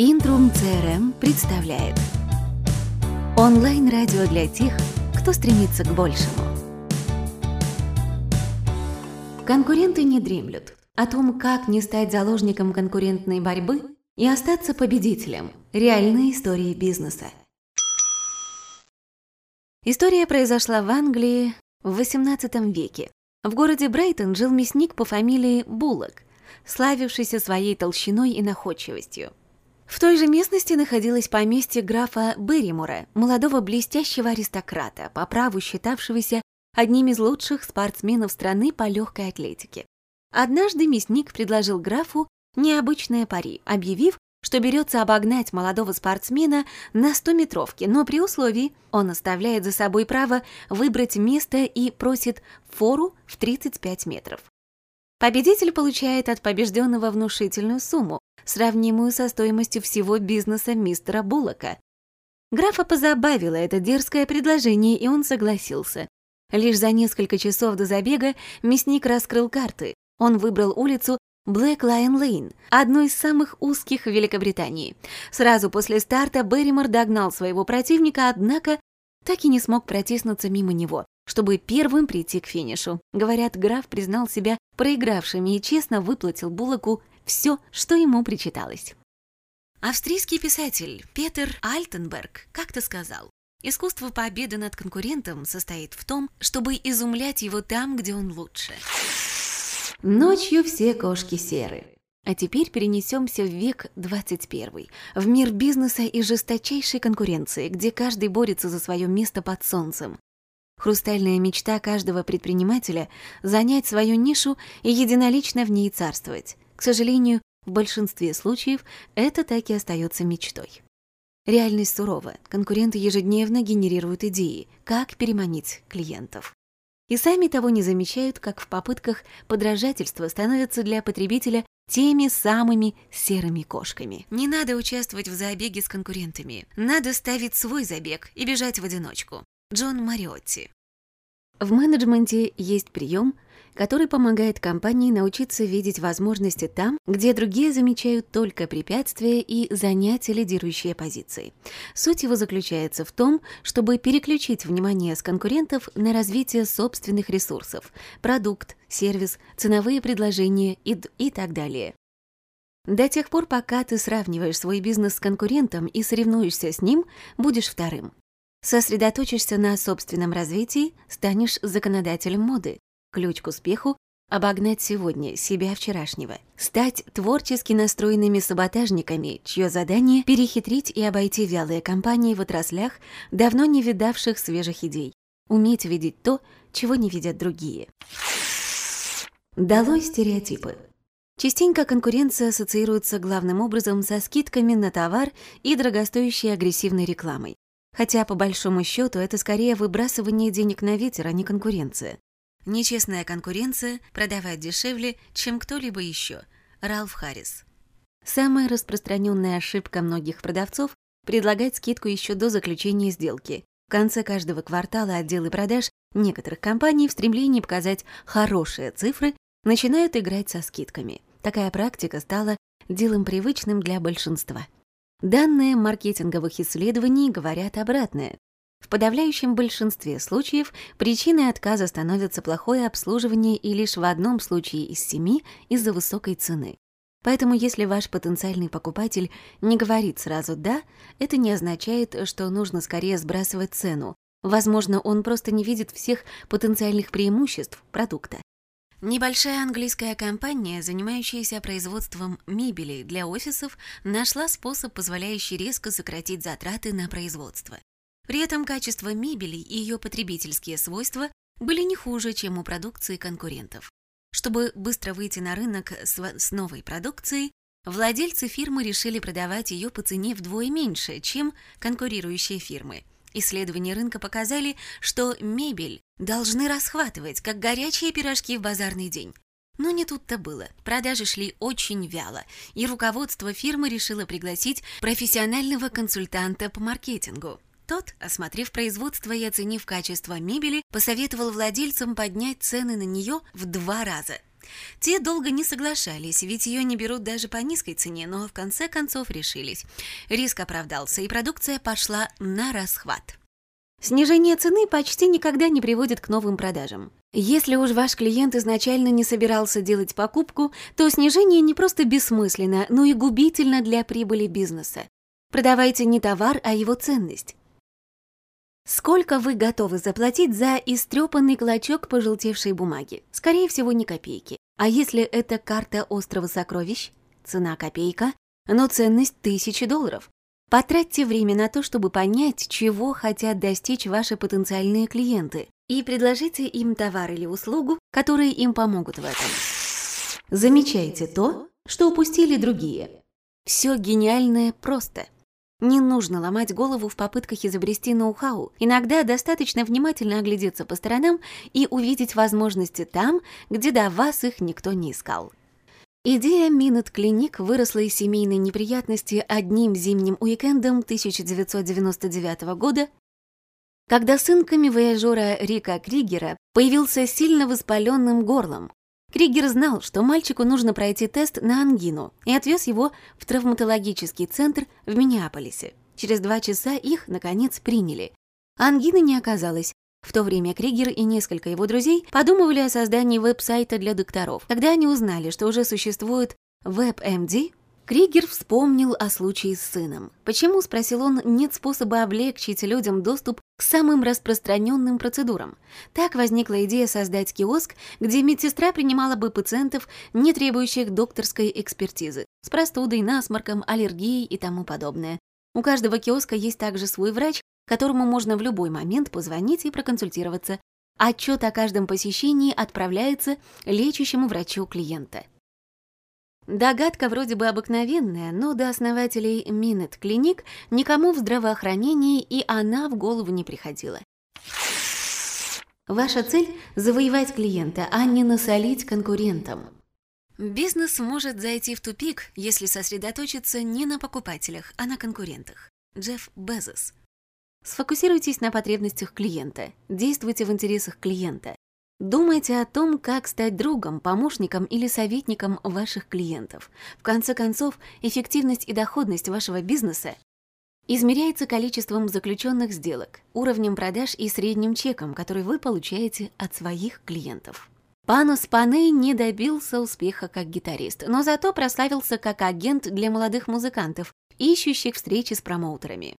Интрум CRM представляет Онлайн-радио для тех, кто стремится к большему. Конкуренты не дремлют. О том, как не стать заложником конкурентной борьбы и остаться победителем. Реальные истории бизнеса. История произошла в Англии в XVIII веке. В городе Брайтон жил мясник по фамилии Буллок, славившийся своей толщиной и находчивостью. В той же местности находилось поместье графа Берримора, молодого блестящего аристократа, по праву считавшегося одним из лучших спортсменов страны по легкой атлетике. Однажды мясник предложил графу необычное пари, объявив, что берется обогнать молодого спортсмена на 100-метровке, но при условии он оставляет за собой право выбрать место и просит фору в 35 метров. Победитель получает от побежденного внушительную сумму, сравнимую со стоимостью всего бизнеса мистера Буллока. Графа позабавило это дерзкое предложение, и он согласился. Лишь за несколько часов до забега мясник раскрыл карты. Он выбрал улицу Black Lion Lane, одну из самых узких в Великобритании. Сразу после старта Берримор догнал своего противника, однако так и не смог протиснуться мимо него, чтобы первым прийти к финишу. Говорят, граф признал себя проигравшим и честно выплатил Буллоку все, что ему причиталось. Австрийский писатель Петер Альтенберг как-то сказал, «Искусство победы над конкурентом состоит в том, чтобы изумлять его там, где он лучше». Ночью все кошки серы. А теперь перенесемся в век 21, в мир бизнеса и жесточайшей конкуренции, где каждый борется за свое место под солнцем. Хрустальная мечта каждого предпринимателя — занять свою нишу и единолично в ней царствовать. К сожалению, в большинстве случаев это так и остается мечтой. Реальность сурова. Конкуренты ежедневно генерируют идеи, как переманить клиентов. И сами того не замечают, как в попытках подражательства становятся для потребителя теми самыми серыми кошками. Не надо участвовать в забеге с конкурентами. Надо ставить свой забег и бежать в одиночку. Джон Мариотти. В менеджменте есть прием, который помогает компании научиться видеть возможности там, где другие замечают только препятствия и занять лидирующие позиции. Суть его заключается в том, чтобы переключить внимание с конкурентов на развитие собственных ресурсов, продукт, сервис, ценовые предложения и, и так далее. До тех пор, пока ты сравниваешь свой бизнес с конкурентом и соревнуешься с ним, будешь вторым. Сосредоточишься на собственном развитии, станешь законодателем моды. Ключ к успеху — обогнать сегодня себя вчерашнего. Стать творчески настроенными саботажниками, чье задание — перехитрить и обойти вялые компании в отраслях, давно не видавших свежих идей. Уметь видеть то, чего не видят другие. Долой стереотипы. Частенько конкуренция ассоциируется главным образом со скидками на товар и дорогостоящей агрессивной рекламой. Хотя, по большому счету, это скорее выбрасывание денег на ветер, а не конкуренция. Нечестная конкуренция продавать дешевле, чем кто-либо еще. Ралф Харрис. Самая распространенная ошибка многих продавцов – предлагать скидку еще до заключения сделки. В конце каждого квартала отделы продаж некоторых компаний в стремлении показать хорошие цифры начинают играть со скидками. Такая практика стала делом привычным для большинства. Данные маркетинговых исследований говорят обратное. В подавляющем большинстве случаев причиной отказа становится плохое обслуживание и лишь в одном случае из семи из-за высокой цены. Поэтому если ваш потенциальный покупатель не говорит сразу «да», это не означает, что нужно скорее сбрасывать цену. Возможно, он просто не видит всех потенциальных преимуществ продукта. Небольшая английская компания, занимающаяся производством мебели для офисов, нашла способ, позволяющий резко сократить затраты на производство. При этом качество мебели и ее потребительские свойства были не хуже, чем у продукции конкурентов. Чтобы быстро выйти на рынок с, с новой продукцией, владельцы фирмы решили продавать ее по цене вдвое меньше, чем конкурирующие фирмы. Исследования рынка показали, что мебель должны расхватывать, как горячие пирожки в базарный день. Но не тут-то было. Продажи шли очень вяло, и руководство фирмы решило пригласить профессионального консультанта по маркетингу. Тот, осмотрев производство и оценив качество мебели, посоветовал владельцам поднять цены на нее в два раза. Те долго не соглашались, ведь ее не берут даже по низкой цене, но в конце концов решились. Риск оправдался, и продукция пошла на расхват. Снижение цены почти никогда не приводит к новым продажам. Если уж ваш клиент изначально не собирался делать покупку, то снижение не просто бессмысленно, но и губительно для прибыли бизнеса. Продавайте не товар, а его ценность. Сколько вы готовы заплатить за истрепанный клочок пожелтевшей бумаги? Скорее всего, ни копейки. А если это карта острова сокровищ? Цена копейка, но ценность тысячи долларов. Потратьте время на то, чтобы понять, чего хотят достичь ваши потенциальные клиенты, и предложите им товар или услугу, которые им помогут в этом. Замечайте то, что упустили другие. Все гениальное просто – не нужно ломать голову в попытках изобрести ноу-хау. Иногда достаточно внимательно оглядеться по сторонам и увидеть возможности там, где до вас их никто не искал. Идея Минет Клиник выросла из семейной неприятности одним зимним уикендом 1999 года, когда сын камевояжера Рика Кригера появился сильно воспаленным горлом, Кригер знал, что мальчику нужно пройти тест на ангину и отвез его в травматологический центр в Миннеаполисе. Через два часа их, наконец, приняли. Ангины не оказалось. В то время Кригер и несколько его друзей подумывали о создании веб-сайта для докторов. Когда они узнали, что уже существует WebMD, Кригер вспомнил о случае с сыном. Почему, спросил он, нет способа облегчить людям доступ к самым распространенным процедурам? Так возникла идея создать киоск, где медсестра принимала бы пациентов, не требующих докторской экспертизы, с простудой, насморком, аллергией и тому подобное. У каждого киоска есть также свой врач, которому можно в любой момент позвонить и проконсультироваться. Отчет о каждом посещении отправляется лечащему врачу клиента. Догадка вроде бы обыкновенная, но до основателей Минет Клиник никому в здравоохранении и она в голову не приходила. Ваша цель – завоевать клиента, а не насолить конкурентам. Бизнес может зайти в тупик, если сосредоточиться не на покупателях, а на конкурентах. Джефф Безос. Сфокусируйтесь на потребностях клиента, действуйте в интересах клиента, Думайте о том, как стать другом, помощником или советником ваших клиентов. В конце концов, эффективность и доходность вашего бизнеса измеряется количеством заключенных сделок, уровнем продаж и средним чеком, который вы получаете от своих клиентов. Панос Паней не добился успеха как гитарист, но зато прославился как агент для молодых музыкантов, ищущих встречи с промоутерами.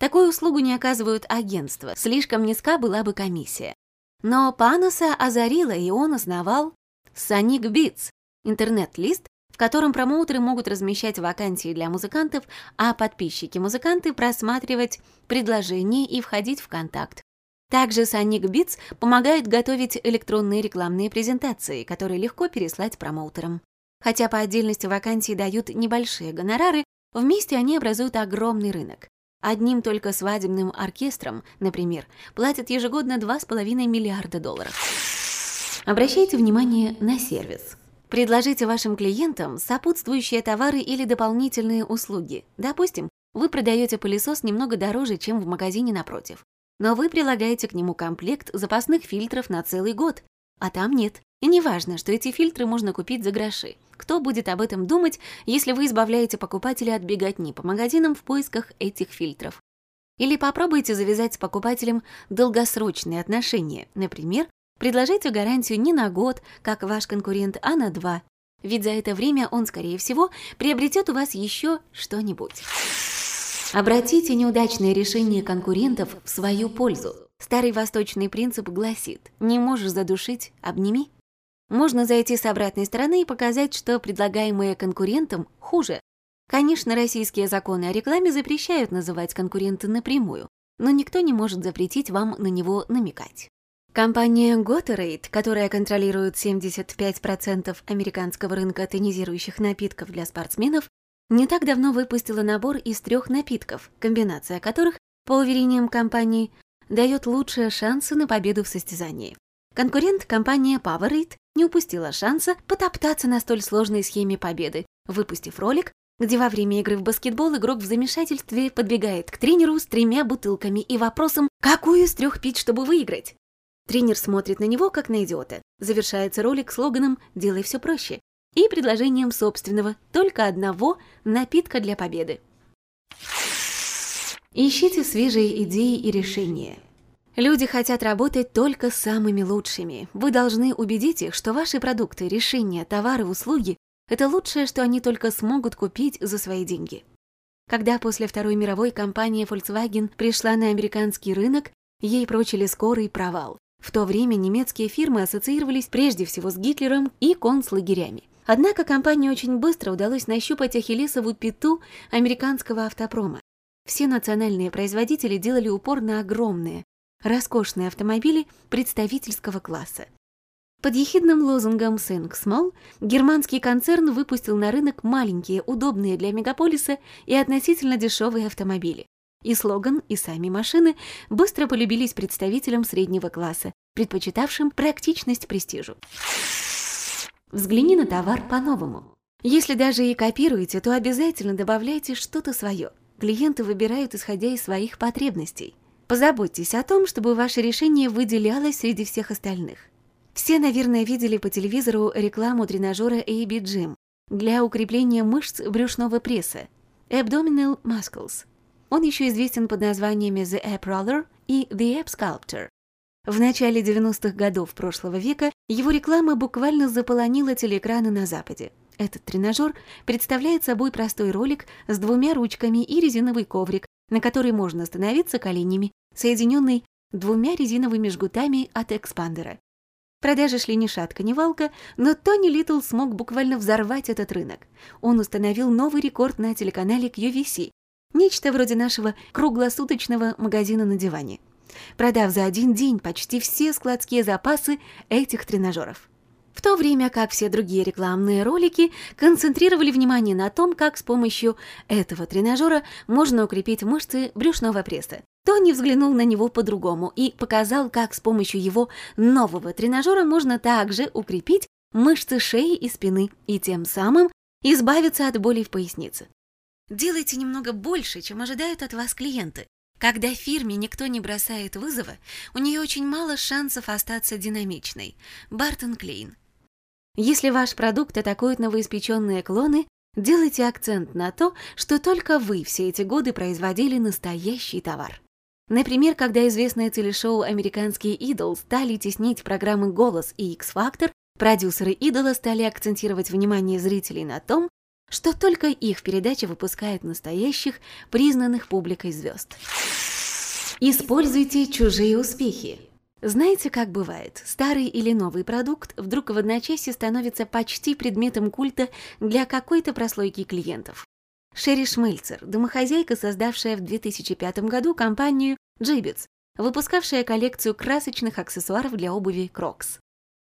Такую услугу не оказывают агентства, слишком низка была бы комиссия. Но Паноса озарило, и он основал Sonic Beats — интернет-лист, в котором промоутеры могут размещать вакансии для музыкантов, а подписчики-музыканты просматривать предложения и входить в контакт. Также Sonic Beats помогает готовить электронные рекламные презентации, которые легко переслать промоутерам. Хотя по отдельности вакансии дают небольшие гонорары, вместе они образуют огромный рынок. Одним только свадебным оркестром, например, платят ежегодно 2,5 миллиарда долларов. Обращайте внимание на сервис. Предложите вашим клиентам сопутствующие товары или дополнительные услуги. Допустим, вы продаете пылесос немного дороже, чем в магазине напротив. Но вы прилагаете к нему комплект запасных фильтров на целый год, а там нет. И не важно, что эти фильтры можно купить за гроши. Кто будет об этом думать, если вы избавляете покупателя от беготни по магазинам в поисках этих фильтров? Или попробуйте завязать с покупателем долгосрочные отношения. Например, предложите гарантию не на год, как ваш конкурент, а на два. Ведь за это время он, скорее всего, приобретет у вас еще что-нибудь. Обратите неудачные решения конкурентов в свою пользу. Старый восточный принцип гласит «не можешь задушить – обними». Можно зайти с обратной стороны и показать, что предлагаемое конкурентам хуже. Конечно, российские законы о рекламе запрещают называть конкурента напрямую, но никто не может запретить вам на него намекать. Компания Gatorade, которая контролирует 75% американского рынка тонизирующих напитков для спортсменов, не так давно выпустила набор из трех напитков, комбинация которых, по уверениям компании, дает лучшие шансы на победу в состязании. Конкурент компания Powerade не упустила шанса потоптаться на столь сложной схеме победы, выпустив ролик, где во время игры в баскетбол игрок в замешательстве подбегает к тренеру с тремя бутылками и вопросом «Какую из трех пить, чтобы выиграть?». Тренер смотрит на него, как на идиота. Завершается ролик слоганом «Делай все проще» и предложением собственного, только одного, напитка для победы. Ищите свежие идеи и решения. Люди хотят работать только с самыми лучшими. Вы должны убедить их, что ваши продукты, решения, товары, услуги – это лучшее, что они только смогут купить за свои деньги. Когда после Второй мировой компания Volkswagen пришла на американский рынок, ей прочили скорый провал. В то время немецкие фирмы ассоциировались прежде всего с Гитлером и концлагерями. Однако компании очень быстро удалось нащупать ахиллесову пяту американского автопрома. Все национальные производители делали упор на огромные, роскошные автомобили представительского класса. Под ехидным лозунгом «Think Small» германский концерн выпустил на рынок маленькие, удобные для мегаполиса и относительно дешевые автомобили. И слоган, и сами машины быстро полюбились представителям среднего класса, предпочитавшим практичность престижу. Взгляни на товар по-новому. Если даже и копируете, то обязательно добавляйте что-то свое. Клиенты выбирают исходя из своих потребностей. Позаботьтесь о том, чтобы ваше решение выделялось среди всех остальных. Все, наверное, видели по телевизору рекламу тренажера AB Gym для укрепления мышц брюшного пресса Abdominal Muscles. Он еще известен под названиями The App Roller и The App Sculptor. В начале 90-х годов прошлого века его реклама буквально заполонила телеэкраны на Западе. Этот тренажер представляет собой простой ролик с двумя ручками и резиновый коврик, на который можно становиться коленями, соединенный двумя резиновыми жгутами от экспандера. Продажи шли ни шатка, ни валка, но Тони Литл смог буквально взорвать этот рынок. Он установил новый рекорд на телеканале QVC, нечто вроде нашего круглосуточного магазина на диване, продав за один день почти все складские запасы этих тренажеров в то время как все другие рекламные ролики концентрировали внимание на том, как с помощью этого тренажера можно укрепить мышцы брюшного пресса. Тони взглянул на него по-другому и показал, как с помощью его нового тренажера можно также укрепить мышцы шеи и спины и тем самым избавиться от боли в пояснице. Делайте немного больше, чем ожидают от вас клиенты. Когда фирме никто не бросает вызова, у нее очень мало шансов остаться динамичной. Бартон Клейн. Если ваш продукт атакует новоиспеченные клоны, делайте акцент на то, что только вы все эти годы производили настоящий товар. Например, когда известное телешоу «Американский идол» стали теснить программы «Голос» и «X-Factor», продюсеры «Идола» стали акцентировать внимание зрителей на том, что только их передача выпускает настоящих, признанных публикой звезд. Используйте чужие успехи. Знаете, как бывает, старый или новый продукт вдруг в одночасье становится почти предметом культа для какой-то прослойки клиентов. Шерри Шмельцер, домохозяйка, создавшая в 2005 году компанию Jibbitz, выпускавшая коллекцию красочных аксессуаров для обуви Crocs.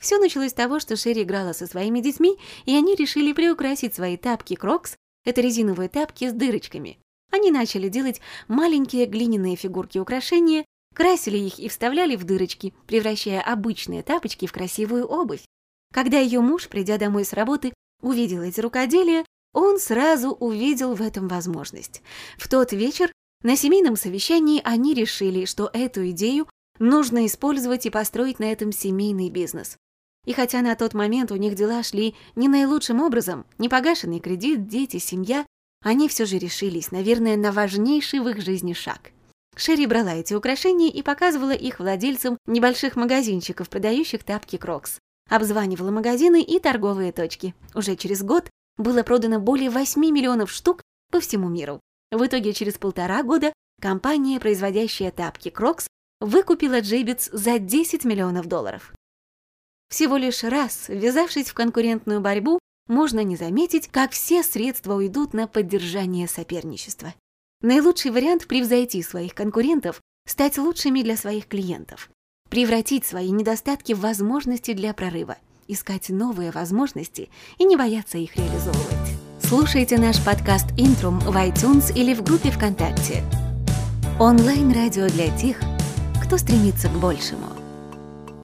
Все началось с того, что Шерри играла со своими детьми, и они решили приукрасить свои тапки Crocs, это резиновые тапки с дырочками. Они начали делать маленькие глиняные фигурки украшения красили их и вставляли в дырочки, превращая обычные тапочки в красивую обувь. Когда ее муж, придя домой с работы, увидел эти рукоделия, он сразу увидел в этом возможность. В тот вечер на семейном совещании они решили, что эту идею нужно использовать и построить на этом семейный бизнес. И хотя на тот момент у них дела шли не наилучшим образом, непогашенный кредит, дети, семья, они все же решились, наверное, на важнейший в их жизни шаг. Шерри брала эти украшения и показывала их владельцам небольших магазинчиков, продающих тапки Crocs. Обзванивала магазины и торговые точки. Уже через год было продано более 8 миллионов штук по всему миру. В итоге через полтора года компания, производящая тапки Crocs, выкупила Jibbitz за 10 миллионов долларов. Всего лишь раз, ввязавшись в конкурентную борьбу, можно не заметить, как все средства уйдут на поддержание соперничества. Наилучший вариант превзойти своих конкурентов, стать лучшими для своих клиентов, превратить свои недостатки в возможности для прорыва, искать новые возможности и не бояться их реализовывать. Слушайте наш подкаст «Интрум» в iTunes или в группе ВКонтакте. Онлайн-радио для тех, кто стремится к большему.